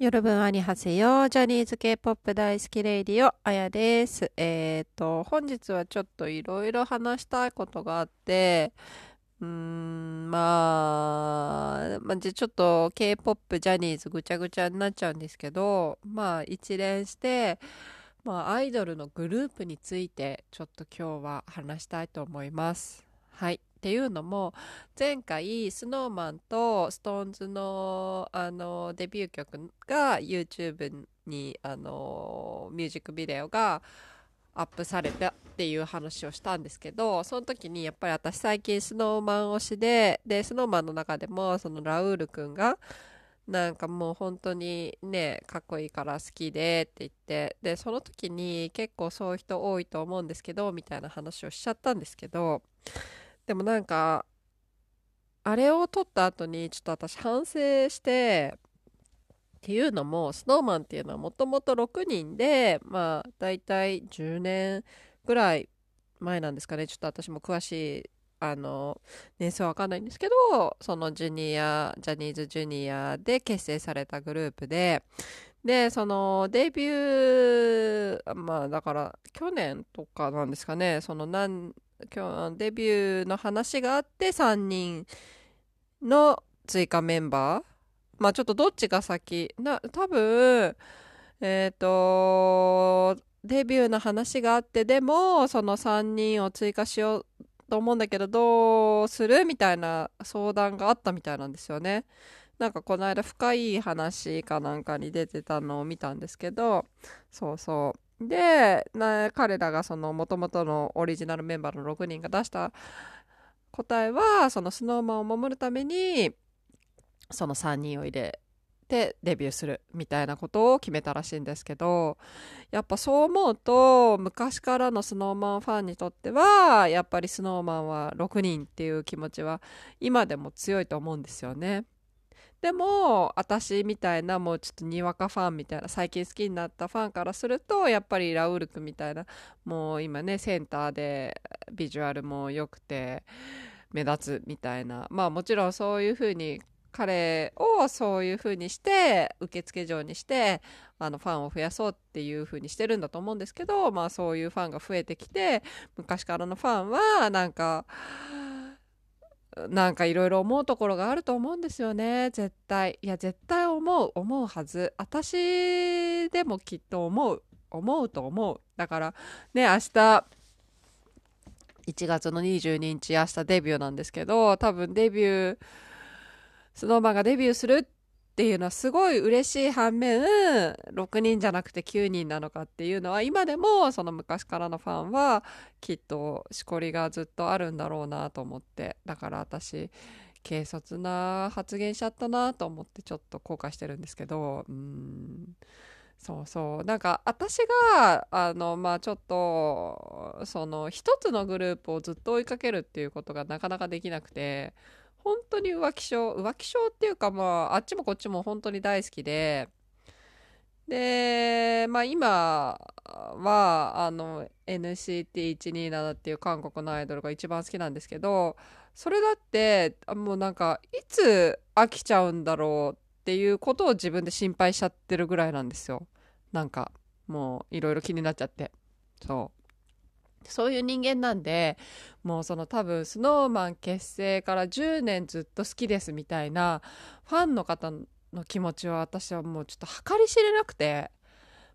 여러분 안녕하세요。ジャニーズ K-POP 大好き Radio、あやです。えっ、ー、と、本日はちょっといろいろ話したいことがあって、うーん、まあ、まあ、じゃちょっと K-POP ジャニーズぐちゃぐちゃになっちゃうんですけど、まあ一連して、まあアイドルのグループについてちょっと今日は話したいと思います。はい。っていうのも前回 SnowMan と SixTONES のあのデビュー曲が YouTube にあのミュージックビデオがアップされたっていう話をしたんですけどその時にやっぱり私最近 SnowMan 推しでで SnowMan の中でもそのラウールくんがなんかもう本当にねかっこいいから好きでって言ってでその時に結構そういう人多いと思うんですけどみたいな話をしちゃったんですけどでもなんか、あれを撮った後にちょっと私反省して、っていうのも、スノーマンっていうのはもともと6人で、まあ、だいたい10年ぐらい前なんですかね。ちょっと私も詳しい、あの、年数はわかんないんですけど、そのジュニア、ジャニーズジュニアで結成されたグループで、で、そのデビュー、まあだから去年とかなんですかね、その何、今日デビューの話があって3人の追加メンバーまあちょっとどっちが先な多分えっ、ー、とデビューの話があってでもその3人を追加しようと思うんだけどどうするみたいな相談があったみたいなんですよね。なんかこの間深い話かなんかに出てたのを見たんですけどそうそうでな彼らがその元々のオリジナルメンバーの6人が出した答えはその snowman を守るためにその3人を入れてデビューするみたいなことを決めたらしいんですけどやっぱそう思うと昔からの snowman ファンにとってはやっぱり snowman は6人っていう気持ちは今でも強いと思うんですよね。でも私みたいなもうちょっとにわかファンみたいな最近好きになったファンからするとやっぱりラウール君みたいなもう今ねセンターでビジュアルも良くて目立つみたいな。まあもちろんそういうふうに彼をそういうふうにして受付嬢にしてあのファンを増やそうっていうふうにしてるんだと思うんですけどまあそういうファンが増えてきて昔からのファンはなんかなんかいろいろ思うところがあると思うんですよね。絶対。いや絶対思う。思うはず。私でもきっと思う。思うと思う。だからね明日1月の22日明日デビューなんですけど多分デビュースノーマンがデビューするっていうのはすごい嬉しい反面6人じゃなくて9人なのかっていうのは今でもその昔からのファンはきっとしこりがずっとあるんだろうなと思ってだから私軽率な発言しちゃったなと思ってちょっと後悔してるんですけどうん。そうそう。なんか私があのまあちょっとその一つのグループをずっと追いかけるっていうことがなかなかできなくて本当に浮気症浮気症っていうかまああっちもこっちも本当に大好きで。でまあ今はあの NCT127 っていう韓国のアイドルが一番好きなんですけどそれだってもうなんかいつ飽きちゃうんだろうっていうことを自分で心配しちゃってるぐらいなんですよ。なんかもういろいろ気になっちゃって。そう。そういう人間なんでもうその多分 snowman 結成から10年ずっと好きですみたいなファンの方の気持ちは私はもうちょっと計り知れなくて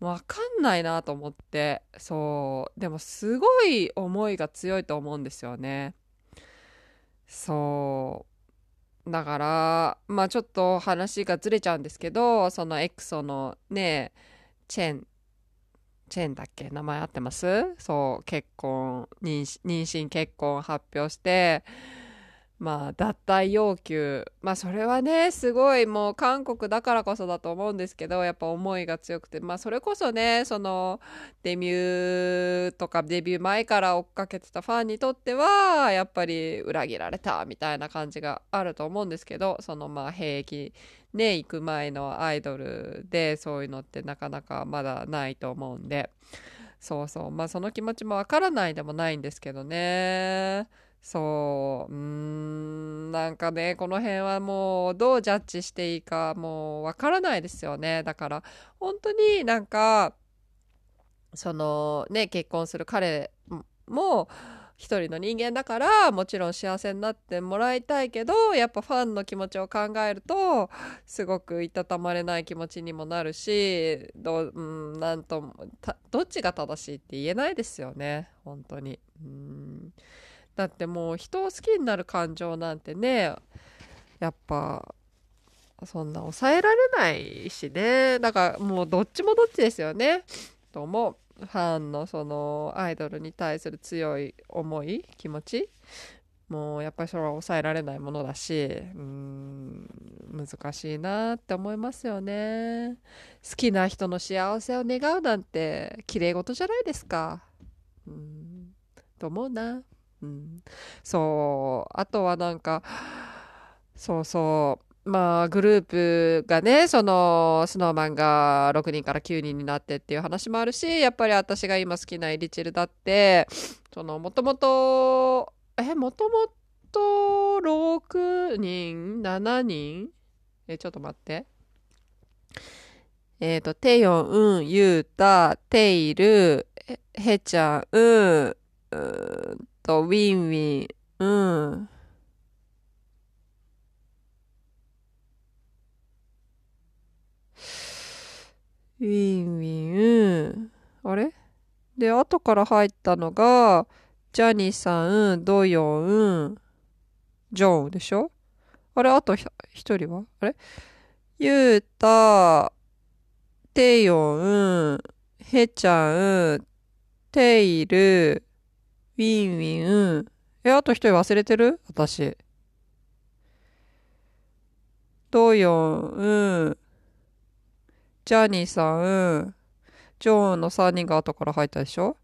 もう分かんないなと思ってそう。でもすごい思いが強いと思うんですよね。そう。だからまあちょっと話がずれちゃうんですけどそのエクソのねチェンチェーンだっけ？名前合ってます？そう結婚妊娠結婚発表してまあ脱退要求。まあそれはねすごいもう韓国だからこそだと思うんですけどやっぱ思いが強くて。まあそれこそねそのデビューとかデビュー前から追っかけてたファンにとってはやっぱり裏切られたみたいな感じがあると思うんですけどそのまあ兵役ね行く前のアイドルでそういうのってなかなかまだないと思うんで。そうそう。まあその気持ちもわからないでもないんですけどね。そう、うん、なんかね、この辺はもうどうジャッジしていいかもうわからないですよね。だから、本当になんか、そのね、結婚する彼も、一人の人間だからもちろん幸せになってもらいたいけどやっぱファンの気持ちを考えるとすごくいたたまれない気持ちにもなるしど,、うん、なんとどっちが正しいって言えないですよね本当に。うん。だってもう人を好きになる感情なんてねやっぱそんな抑えられないしね。だからもうどっちもどっちですよね。と思うファンのそのアイドルに対する強い思い気持ち。もうやっぱりそれは抑えられないものだしうん難しいなって思いますよね。好きな人の幸せを願うなんて綺麗事じゃないですか。うんと思うな？うんそうあとはなんかそうそうまあ、グループがね、その、スノーマンが6人から9人になってっていう話もあるし、やっぱり私が今好きなエリチルだって、その、もともと、え、もともと6人 ?7 人？え、ちょっと待って。えっ、ー、と、テヨン、ウン、ユータ、テイル、ヘちゃん、ウン、うと、ウィンウィン、うん。ウィンウィン、あれ？で、後から入ったのが、ジャニーさん、ドヨン、ジョンウでしょ？あれあと一人は？あれ？ユータ、テヨン、ヘチャン、テイル、ウィンウィン。え、あと一人忘れてる？私。ドヨン、うんジャニーさん、うんジョーンの3人が後から入ったでしょ？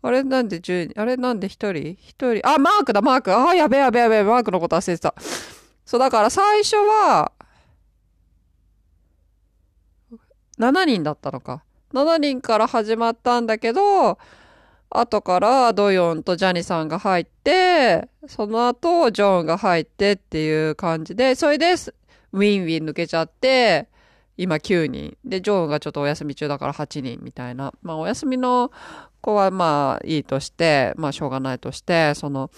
あれなんで10あれなんで1人 ?1 人。あ、マークだ、マーク。あ、やべえやべやべ、マークのこと忘れてた。そう、だから最初は、7人だったのか。7人から始まったんだけど、後からドヨンとジャニさんが入って、その後ジョンが入ってっていう感じで、それでウィンウィン抜けちゃって、今9人。で、ジョンがちょっとお休み中だから8人みたいな。まあ、お休みの子はまあいいとして、まあしょうがないとして、その、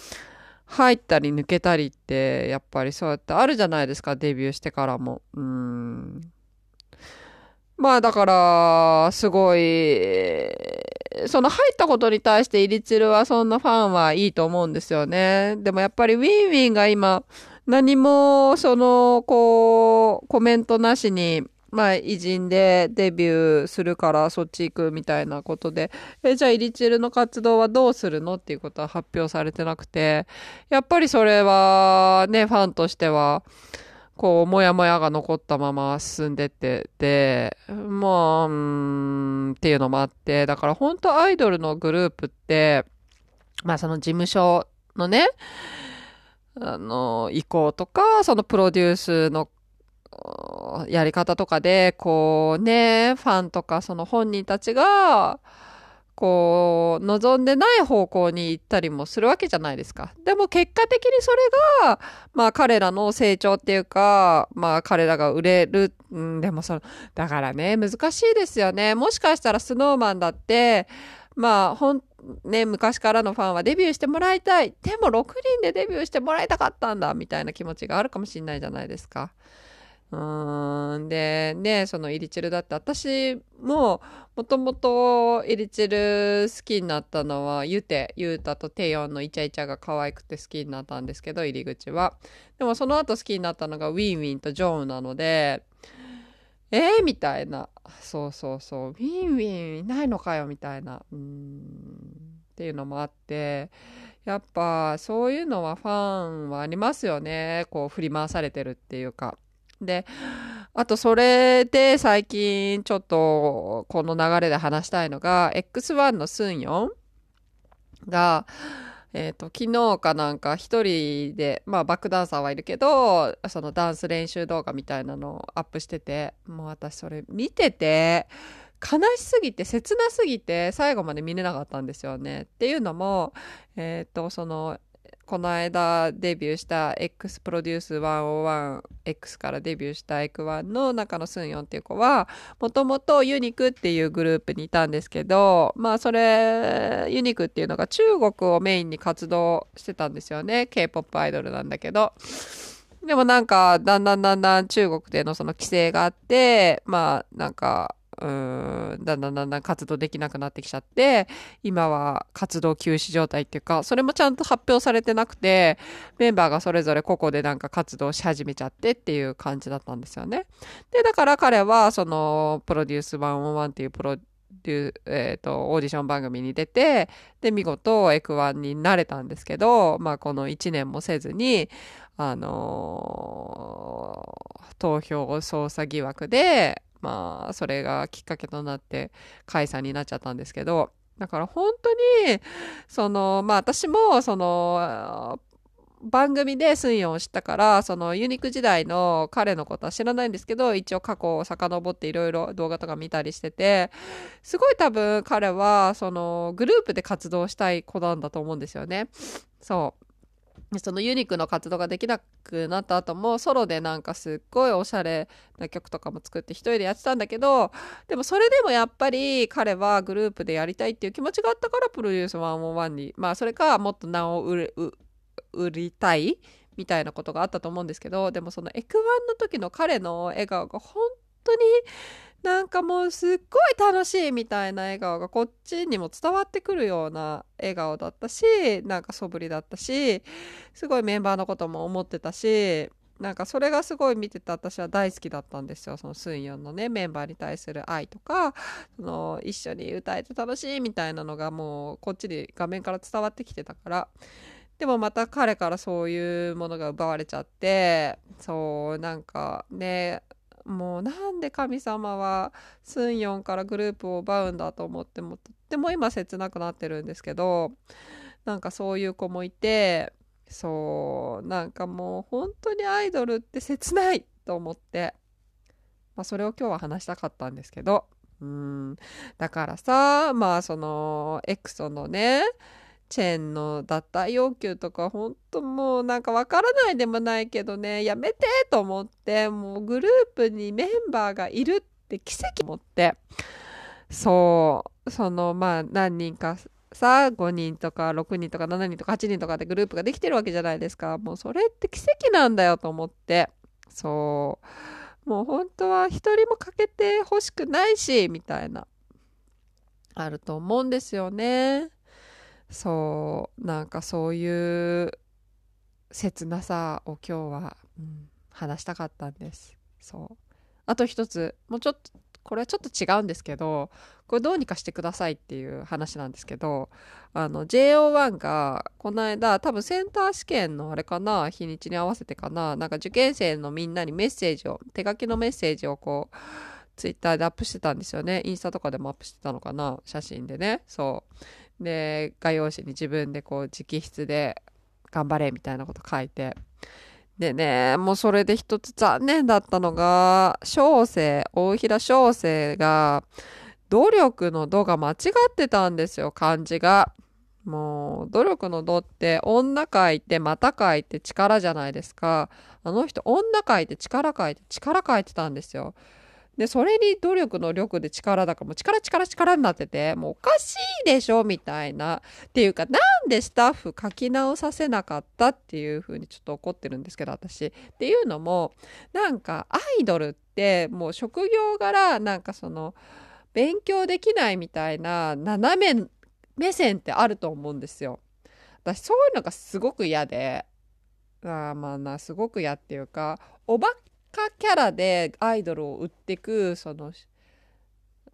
入ったり抜けたりって、やっぱりそうやってあるじゃないですか、デビューしてからも。うん。まあだから、すごい、その入ったことに対してイリチルはそんなファンはいいと思うんですよね。でもやっぱりウィンウィンが今、何も、その、こう、コメントなしに、まあ、偉人でデビューするからそっち行くみたいなことで、え、じゃあイリチルの活動はどうするのっていうことは発表されてなくて、やっぱりそれはね、ファンとしては、こう、もやもやが残ったまま進んでってて、まあ、うん、っていうのもあって、だから本当アイドルのグループって、まあその事務所のね、あの、意向とか、そのプロデュースのやり方とかで、こうね、ファンとかその本人たちが、こう、望んでない方向に行ったりもするわけじゃないですか。でも結果的にそれが、まあ彼らの成長っていうか、まあ彼らが売れる、ん、でもその、だからね、難しいですよね。もしかしたらスノーマンだって、まあ、ほん、ね、昔からのファンはデビューしてもらいたい。でも6人でデビューしてもらいたかったんだ、みたいな気持ちがあるかもしれないじゃないですか。で、ね、そのイリチルだって私ももともとイリチル好きになったのはユテ、ユータとテヨンのイチャイチャが可愛くて好きになったんですけど、入り口は。でもその後好きになったのがウィンウィンとジョーンなので、えー、みたいな。そうそうそう。ウィンウィンいないのかよみたいな。うん。っていうのもあって、やっぱそういうのはファンはありますよね。こう振り回されてるっていうか。で、あとそれで最近ちょっとこの流れで話したいのが、X1 のスンヨンが、えっ、ー、と、昨日かなんか一人で、まあバックダンサーはいるけど、そのダンス練習動画みたいなのをアップしてて、もう私それ見てて、悲しすぎて、切なすぎて、最後まで見れなかったんですよね。っていうのも、えっ、ー、と、その、この間デビューした X プロデュース 101X からデビューしたエクワンの中のスンヨンっていう子は、もともとユニクっていうグループにいたんですけど、まあそれ、ユニクっていうのが中国をメインに活動してたんですよね。K-POP アイドルなんだけど。でもなんか、だんだんだんだん中国でのその規制があって、まあなんか、だんだんだんだん活動できなくなってきちゃって、今は活動休止状態っていうか、それもちゃんと発表されてなくて、メンバーがそれぞれ個々でなんか活動し始めちゃってっていう感じだったんですよね。で、だから彼は、その、プロデュース101っていうプロデューえーと、オーディション番組に出てで見事エクワンになれたんですけど、まあ、この1年もせずに、あのー、投票操作疑惑でまあ、それがきっかけとなって解散になっちゃったんですけど、だから本当に、その、まあ私も、その、番組でスンヨンを知ったから、そのユニーク時代の彼のことは知らないんですけど、一応過去を遡っていろいろ動画とか見たりしてて、すごい多分彼は、そのグループで活動したい子なんだと思うんですよね。そう。そのユニークの活動ができなくなった後もソロでなんかすっごいおしゃれな曲とかも作って一人でやってたんだけどでもそれでもやっぱり彼はグループでやりたいっていう気持ちがあったからプロデュース101にまあそれかもっと名を売売りたいみたいなことがあったと思うんですけどでもそのエクワンの時の彼の笑顔が本当になんかもうすっごい楽しいみたいな笑顔がこっちにも伝わってくるような笑顔だったしなんか素振りだったしすごいメンバーのことも思ってたしなんかそれがすごい見てて私は大好きだったんですよ。そのスンヨンのねメンバーに対する愛とかその一緒に歌えて楽しいみたいなのがもうこっちで画面から伝わってきてたから。でもまた彼からそういうものが奪われちゃってそうなんかねもうなんで神様はスンヨンからグループを奪うんだと思ってもとっても今切なくなってるんですけどなんかそういう子もいてそうなんかもう本当にアイドルって切ないと思って、まあ、それを今日は話したかったんですけどうん。だからさまあそのエクソのねチェーンの脱退要求とか本当もうなんかわからないでもないけどねやめてと思ってもうグループにメンバーがいるって奇跡持って。そう。そのまあ何人かさ5人とか6人とか7人とか8人とかでグループができてるわけじゃないですか。もうそれって奇跡なんだよと思って。そう。もう本当は一人も欠けてほしくないしみたいな。あると思うんですよね。そうなんかそういう切なさを今日は、うん、話したかったんです。そう。あと一つもうちょっとこれはちょっと違うんですけどこれどうにかしてくださいっていう話なんですけどあの JO1 がこの間多分センター試験のあれかな日にちに合わせてかななんか受験生のみんなにメッセージを手書きのメッセージをこうツイッターでアップしてたんですよね。インスタとかでもアップしてたのかな写真でね。そう。で画用紙に自分でこう直筆で頑張れみたいなこと書いて。でねもうそれで一つ残念だったのが小生大平小生が努力の「度が間違ってたんですよ漢字が。もう努力の「度って女書いてまた書いて力じゃないですか。あの人女書いて力書いて力書いてたんですよ。で、それに努力の力で力だか、も力力力になってて、もうおかしいでしょみたいな。っていうか、なんでスタッフ書き直させなかったっていう風にちょっと怒ってるんですけど、私。っていうのも、なんかアイドルってもう職業柄、なんかその、勉強できないみたいな斜め目線ってあると思うんですよ。私そういうのがすごく嫌で、あまあな、すごく嫌っていうか、おばカキャラでアイドルを売ってくその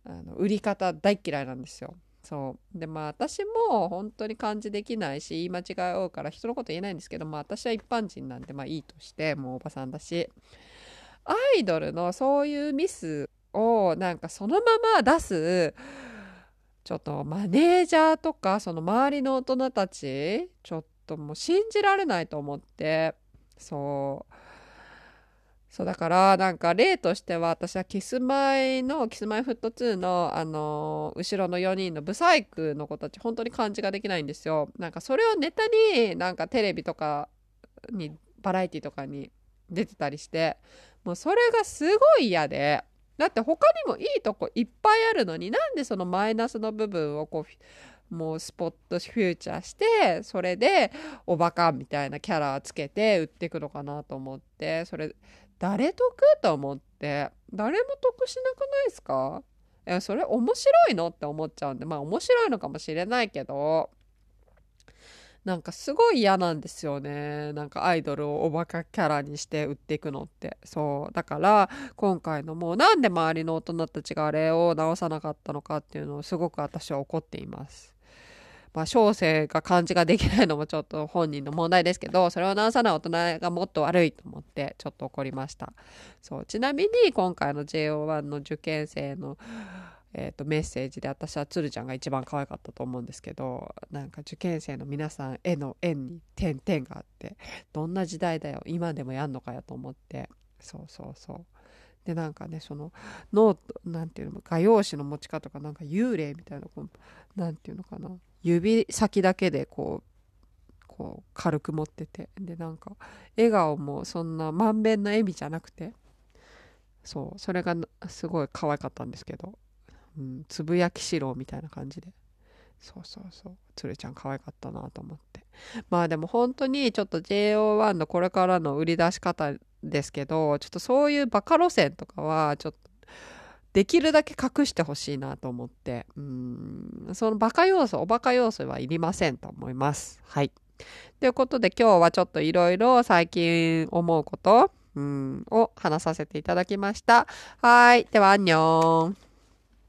あの売り方大嫌いなんですよ。そう。でまあ私も本当に感じできないし言い間違い多いから人のこと言えないんですけどまあ私は一般人なんでまあいいとしてもうおばさんだし。アイドルのそういうミスをなんかそのまま出すちょっとマネージャーとかその周りの大人たちちょっともう信じられないと思ってそう。そうだからなんか例としては私はキスマイのキスマイフット2のあの後ろの4人のブサイクの子たち本当に感じができないんですよ。なんかそれをネタになんかテレビとかにバラエティとかに出てたりしてもうそれがすごい嫌でだって他にもいいとこいっぱいあるのになんでそのマイナスの部分をこうもうスポットフューチャーしてそれでおバカみたいなキャラつけて売っていくのかなと思ってそれ誰得？と思って誰も得しなくないですか？えそれ面白いの？って思っちゃうんでまあ面白いのかもしれないけどなんかすごい嫌なんですよね。なんかアイドルをおバカキャラにして売っていくのって。そう。だから今回のもうなんで周りの大人たちがあれを直さなかったのかっていうのをすごく私は怒っています。まあ、小生が漢字ができないのもちょっと本人の問題ですけど、それを直さない大人がもっと悪いと思って、ちょっと怒りました。そう。ちなみに、今回の JO1 の受験生の、えーと、メッセージで私はつるちゃんが一番可愛かったと思うんですけどなんか受験生の皆さん絵の円に点々があってどんな時代だよ今でもやんのかよと思ってそうそうそうでなんかねそのノートなんていうの画用紙の持ち方がなんか幽霊みたいなこうなんていうのかな指先だけでこうこう軽く持ってて。でなんか笑顔もそんなまんべんな笑みじゃなくて。そうそれがすごい可愛かったんですけど。うん、つぶやきしろみたいな感じで。そうそうそう。つるちゃん可愛かったなと思って。まあでも本当にちょっと JO1 のこれからの売り出し方ですけどちょっとそういうバカ路線とかはちょっとできるだけ隠してほしいなと思って。うん。そのバカ要素おバカ要素はいりませんと思います。はい。ということで今日はちょっといろいろ最近思うことうんを話させていただきました。はい。ではアンニョン。